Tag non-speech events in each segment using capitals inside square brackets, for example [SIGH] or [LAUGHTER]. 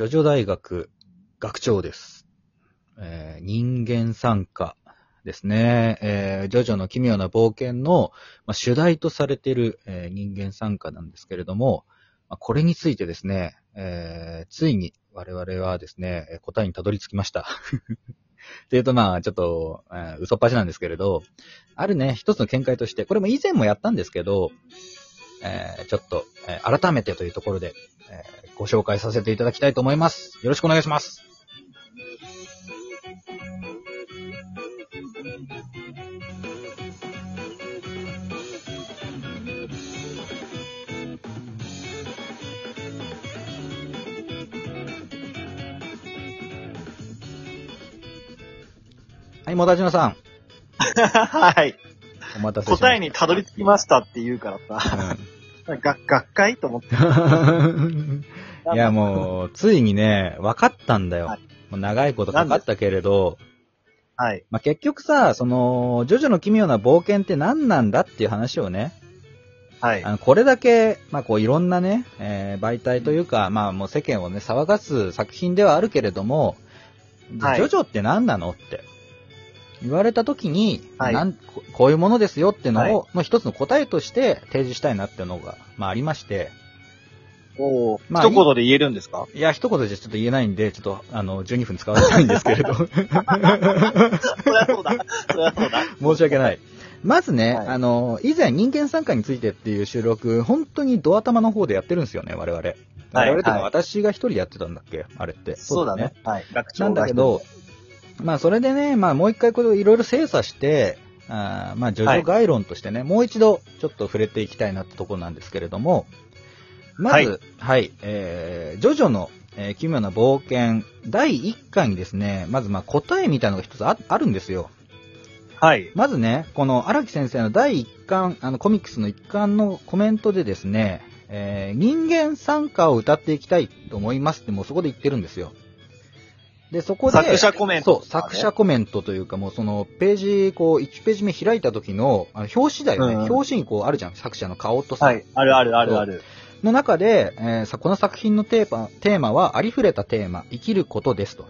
ジョジョ大学学長です。えー人間参加ですね。えージョジョの奇妙な冒険の、まあ、主題とされている、えー人間参加なんですけれども、まあ、これについてですね、えーついに我々はですね、答えにたどり着きました。[LAUGHS] っていうとまあ、ちょっと、えー嘘っぱちなんですけれど、あるね、一つの見解として、これも以前もやったんですけど、えーちょっと、えー改めてというところで、えーご紹介させていただきたいと思います。よろしくお願いします。はい、もたちのさん、[LAUGHS] はい。お待たせしました。答えにたどり着きましたって言うからさ、が学会？と思って。う [LAUGHS] んいや、もう、ついにね、分かったんだよ。はいもう長いことかかったけれど、はい。まあ、結局さ、その、ジョジョの奇妙な冒険って何なんだっていう話をね、はいあ。のこれだけ、まあ、こういろんなね、えー媒体というか、まあもう世間をね、騒がす作品ではあるけれども、はいジョジョって何なのって言われた時に、はいなんここういうものですよっていうのを、はの一つの答えとして提示したいなっていうのが、まあありまして、おーまあ一言で言えるんですか？いや、一言じゃちょっと言えないんで、ちょっと、あの、12分使わせたいんですけれど、申 [LAUGHS] そりゃそうだ。そりゃそうだ。し訳ない。まずね、はいあの、以前人間参加についてっていう収録、本当にドア玉の方でやってるんですよね、我々。我々っていうかはい私が一人でやってたんだっけあれって。そうだね。。はい。なんだけど、まあそれでね、まあもう一回これをいろいろ精査して、あーまあジョジョ概論としてね、もう一度ちょっと触れていきたいなってところなんですけれども、まず、はい、えー、ジョジョの、えー奇妙な冒険、第1巻にですね、まずまあ答えみたいなのが一つああるんですよ。はい。まずね、この荒木先生の第1巻、あのコミックスの1巻のコメントでですね、えー人間参加を歌っていきたいと思いますってもうそこで言ってるんですよ。で、そこで、作者コメントそう、作者コメントというかもうそのページ、こう1ページ目開いた時の、あの表紙だよね、うんうん表紙にこうあるじゃん、作者の顔とさ、はい。あるあるあるある。の中で、えーさこの作品のテーマテーマはありふれたテーマ、生きることですと。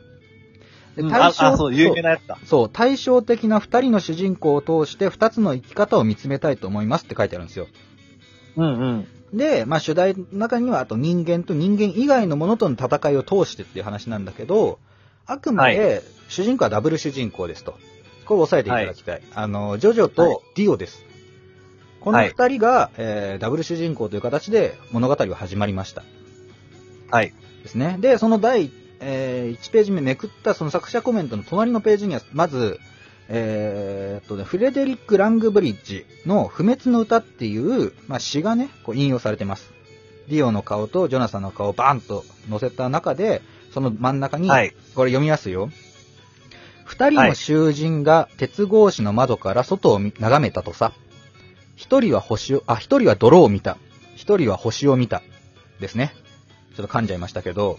でうんそう、有名なやつだ。そう、対照的な二人の主人公を通して二つの生き方を見つめたいと思いますって書いてあるんですよ。うんうん。で、まあ主題の中にはあと人間と人間以外のものとの戦いを通してっていう話なんだけど、あくまで主人公はダブル主人公ですと。これ押さえていただきたい。あの、ジョジョはいとディオです。この二人が、えーダブル主人公という形で物語は始まりました。はい。ですね。で、その第、え1ページ目めくったその作者コメントの隣のページには、まず、えーっとね、フレデリック・ラングブリッジの不滅の歌っていう、まあ、詩がね、こう引用されてます。ディオの顔とジョナサンの顔をバーンと載せた中で、その真ん中に、はい。これ読みますよ。二人の囚人が鉄格子の窓から外を見眺めたとさ。一人は星を、あ、一人は泥を見た。一人は星を見た。ですね。ちょっと噛んじゃいましたけど、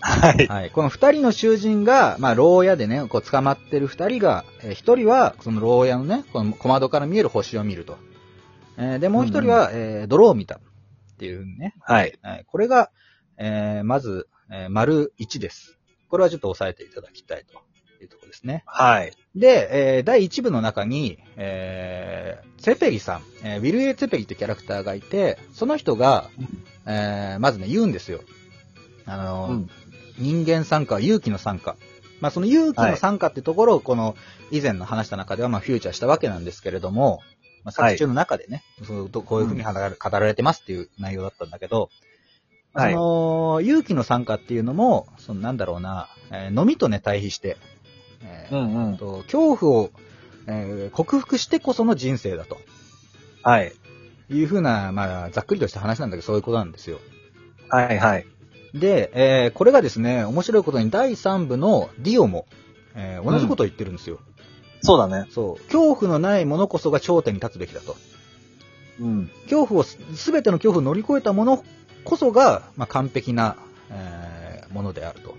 はい。はい。この二人の囚人が、まあ、牢屋でね、こう捕まってる二人が、えー一人は、その牢屋のね、この小窓から見える星を見ると。えーで、もう一人は、えー泥を見た。っていうね。はい。はい。これが、えーまず、えー丸1です。これはちょっと押さえていただきたいというところですね。はい。で、えー第1部の中に、えー、ツェペリさん、えーウィル・エイ・ツェペリってキャラクターがいて、その人が、えーまずね、言うんですよ。あのーうん人間参加は勇気の参加。まあ、その勇気の参加ってところを、この以前の話した中では、まあ、フューチャーしたわけなんですけれども、まあ、作中の中でね、そうどこういうふうに語られてますっていう内容だったんだけど、はいその、勇気の参加っていうのも、そのなんだろうな、えー飲みとね、対比して、えーうんうん。と恐怖を、えー克服してこその人生だとはい。いうふうな、まあ、ざっくりとした話なんだけど、そういうことなんですよ。はいはい。で、えーこれがですね、面白いことに第3部のディオも、えー同じことを言ってるんですよ。そうだね。そう。恐怖のないものこそが頂点に立つべきだと。うん。恐怖をす、すべての恐怖を乗り越えたものこそが、まあ、完璧な、えーものであると。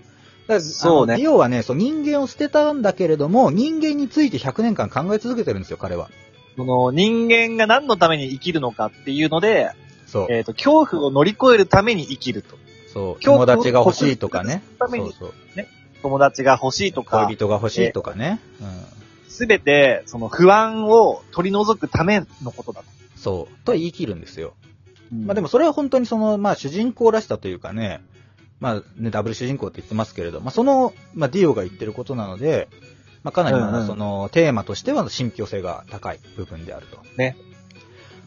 そうねあのディオはね、そう、人間を捨てたんだけれども、人間について100年間考え続けてるんですよ、彼は。その、人間が何のために生きるのかっていうので、そう。えっ、と、恐怖を乗り越えるために生きると。そう、共友達が欲しいとかね。そうそう。友達が欲しいとか恋、人が欲しいとかね。うん。すべて、その不安を取り除くためのことだと。そう。と言い切るんですよ。まあでも、もそれは本当にその、まあ主人公らしさというかね、まあね、ダブル主人公って言ってますけれど、まあその、まあディオが言ってることなので、まあかなりまあそのテーマとしては信憑性が高い部分であると。ね。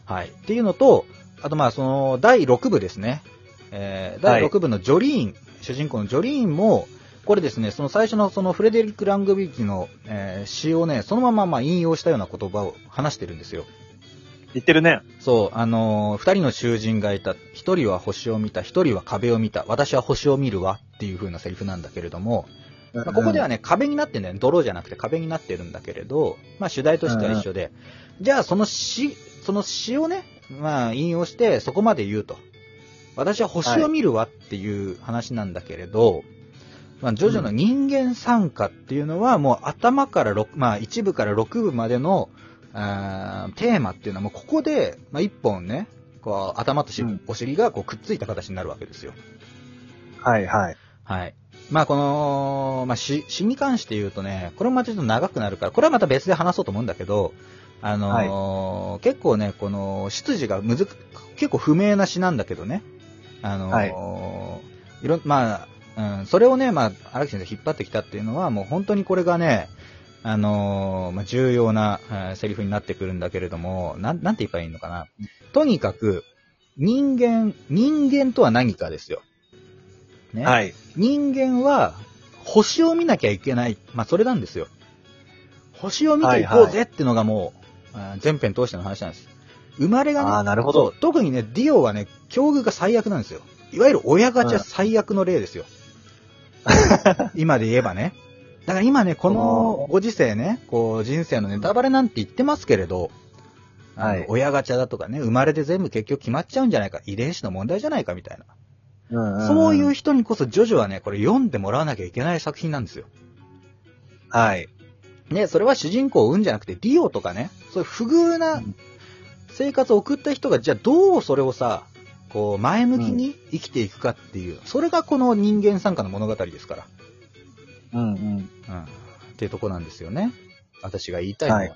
はい。っていうのと、あとまあその第6部ですね。えー、第はい6部のジョリーン、主人公のジョリーンも、これですね、その最初のそのフレデリック・ラングビーキの、えー詩をね、そのまままあ引用したような言葉を話してるんですよ。言ってるね。そう、あのー二人の囚人がいた。一人は星を見た、一人は壁を見た。私は星を見るわっていう風なセリフなんだけれども、まあここではね、ね、壁になってんだよね。泥じゃなくて壁になってるんだけれど、まあ主題としては一緒で、じゃあその詩、その詩をね、まあ引用してそこまで言うと。私は星を見るわっていう話なんだけれど、まあ、ジョジョの人間参加っていうのはもう頭から6、まあ1部から6部までの、あーテーマっていうのはもうここで、まあ、一本ね、こう頭とし、うんお尻がこうくっついた形になるわけですよ。はいはい。はい。まあこの、まあ詩、詩に関して言うとね、これもまたちょっと長くなるから、これはまた別で話そうと思うんだけど、あのー結構ね、この、出自がむずく、結構不明な詩なんだけどね。あのーはいいろん、まあ、うん、それをね、まあ、荒木先生引っ張ってきたっていうのは、もう本当にこれがね、あのーまあ、重要な、えーセリフになってくるんだけれども、なん、なんて言えばいいのかな。とにかく、人間、人間とは何かですよ。ね。はい。人間は星を見なきゃいけない。まあ、それなんですよ。星を見ていこうぜってのがもう、あー全編通しての話なんです。生まれがね、あーなるほど特にね、ディオはね、境遇が最悪なんですよ。いわゆる親ガチャ最悪の例ですよ。[LAUGHS] 今で言えばね。だから今ね、このご時世ね、こう人生のネタバレなんて言ってますけれど、はい親ガチャだとかね、生まれて全部結局決まっちゃうんじゃないか、遺伝子の問題じゃないかみたいな。うんんんそういう人にこそ、ジョジョはね、これ読んでもらわなきゃいけない作品なんですよ。はい。ね、それは主人公を生んじゃなくて、ディオとかね、そういう不遇な生活を送った人が、じゃあどうそれをさ、こう、前向きに生きていくかっていう、それがこの人間参加の物語ですから。うんうん。うん。っていうとこなんですよね。私が言いたいのは。はい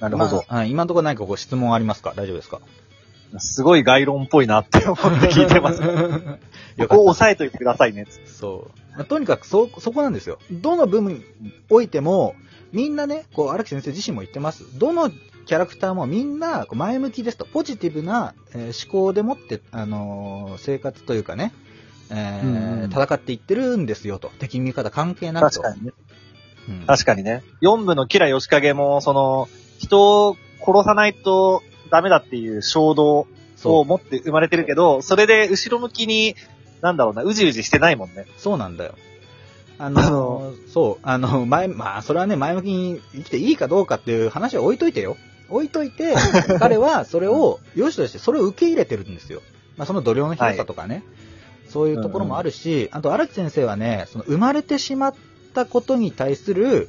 なるほど。まあはい今のところ何かご質問ありますか？大丈夫ですか？すごい概論っぽいなって思って聞いてます。[LAUGHS] こよこを押さえといてくださいね。そう。まあとにかくそ、そこなんですよ。どの部分においても、みんなね、こう、荒木先生自身も言ってます。どのキャラクターもみんな前向きですと、ポジティブな、えー思考でもって、あのー生活というかね、えーうんうん戦っていってるんですよと。敵味方関係なくと。確かにね。うん確かにね。4部のキラヨシカゲも、その、人を殺さないとダメだっていう衝動を持って生まれてるけど、それで後ろ向きに、なんだろうな、うじうじしてないもんね。そうなんだよ。あのーあのそう、あの、前、まあ、それはね、前向きに生きていいかどうかっていう話は置いといてよ。置いといて、[LAUGHS] 彼はそれを、良しとして、それを受け入れてるんですよ。まあ、その度量の広さとかね、そういうところもあるし、あと、荒木先生はね、その生まれてしまったことに対する、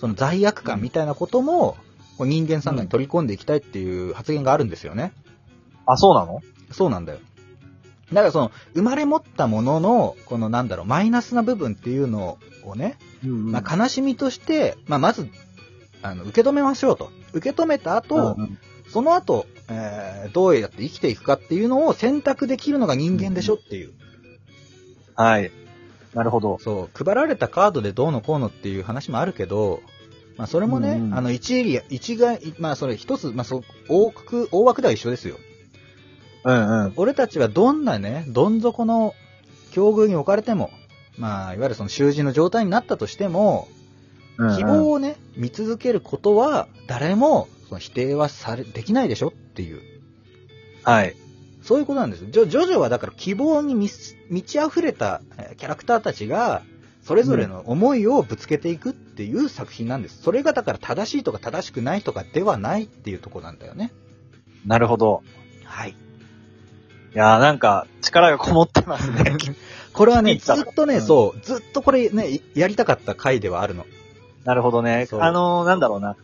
その罪悪感みたいなことも、こう人間参加に取り込んでいきたいっていう発言があるんですよね。あ、そうなの？そうなんだよ。だからその、生まれ持ったものの、このなんだろう、マイナスな部分っていうのをね、うんまあ悲しみとして、まあまず、あの、受け止めましょうと。受け止めた後、うんその後、えーどうやって生きていくかっていうのを選択できるのが人間でしょっていう。はい。なるほど。そう、配られたカードでどうのこうのっていう話もあるけど、まあそれもね、うんうんあの、一エリア、一概、まあそれ一つ、まあそう、大枠、大枠では一緒ですよ。うんうん。俺たちはどんなね、どん底の境遇に置かれても、まあ、いわゆるその囚人の状態になったとしても、うんうん希望をね、見続けることは、誰もその否定はされ、できないでしょっていう。はい。そういうことなんですよ。ジョジョジョはだから希望に満ち溢れたえーキャラクターたちが、それぞれの思いをぶつけていくっていう作品なんです。それがだから正しいとか正しくないとかではないっていうところなんだよね。なるほど。はい。いやーなんか、力がこもってますね。[LAUGHS] これはね、ずっとね、うんそう、ずっとこれね、やりたかった回ではあるの。なるほどね。そうあのーなんだろうな。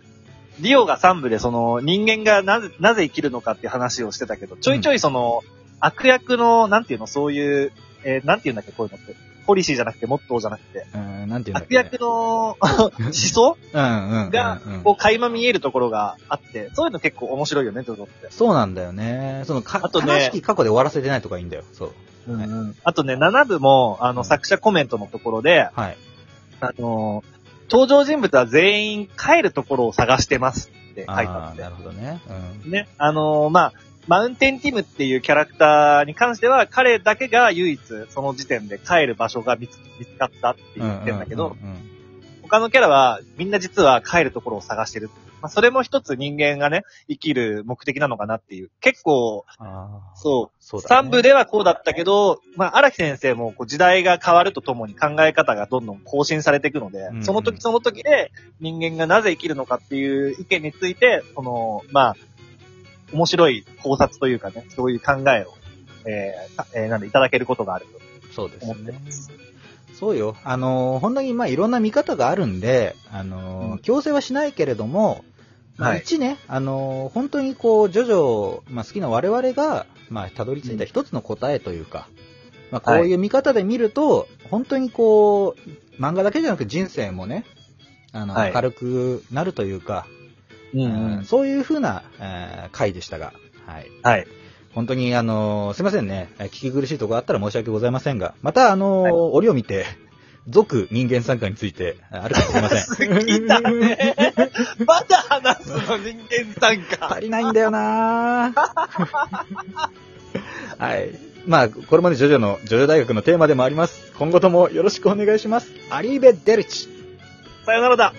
ディオが3部でその人間がなぜ、なぜ生きるのかって話をしてたけど、ちょいちょいその、悪役の、なんていうの、そういう、えーなんていうんだっけ、こういうのって。ポリシーじゃなくて、モットーじゃなくて。うん、なんていうんだっ悪け。役の思想？うんうんうんがうん、こう、垣間見えるところがあって、そういうの結構面白いよね、ジョジョって。そうなんだよね。その、か、あとね悲しき過去で終わらせてないとかいいんだよ。そう。はいあとね、7部も、あの、うん作者コメントのところで、はい。あのー登場人物は全員帰るところを探してますって書いてあってな。るほどね。うん。ね、あのーまあ、マウンテンティムっていうキャラクターに関しては、彼だけが唯一その時点で帰る場所が見つかったって言ってんだけど、他のキャラはみんな実は帰るところを探してる。まあ、それも一つ人間がね、生きる目的なのかなっていう。結構、ああ。そう、そうだ、ね。3部ではこうだったけど、まあ、荒木先生もこう時代が変わるとともに考え方がどんどん更新されていくので、うんうんその時その時で人間がなぜ生きるのかっていう意見について、その、まあ、面白い考察というかね、そういう考えを、えーかえーなんでいただけることがあるそうですと思ってねます。。そうよ。あのー、本当にまあいろんな見方があるんで、あの強制はしないけれども、まあはい一ね、あのー、本当にこう、ジョジョ、まあ好きな我々が、まあたどり着いた一つの答えというか、まあこういう見方で見ると、本当にこう、漫画だけじゃなく人生もね、あの、はい明るくなるというか、うんうんそういう風な、えー回でしたが、はい。はい。本当に、あのーすいませんね。えー聞き苦しいところあったら申し訳ございませんが、また、あの折を見て、続人間参加について、ああるかもしれません。好きだね。まだ話すの人間参加。足りないんだよな [LAUGHS] はい。まあ、これまでジョジョの、ジョジョ大学のテーマでもあります。今後ともよろしくお願いします。アリーベ・デルチ。さよならだ。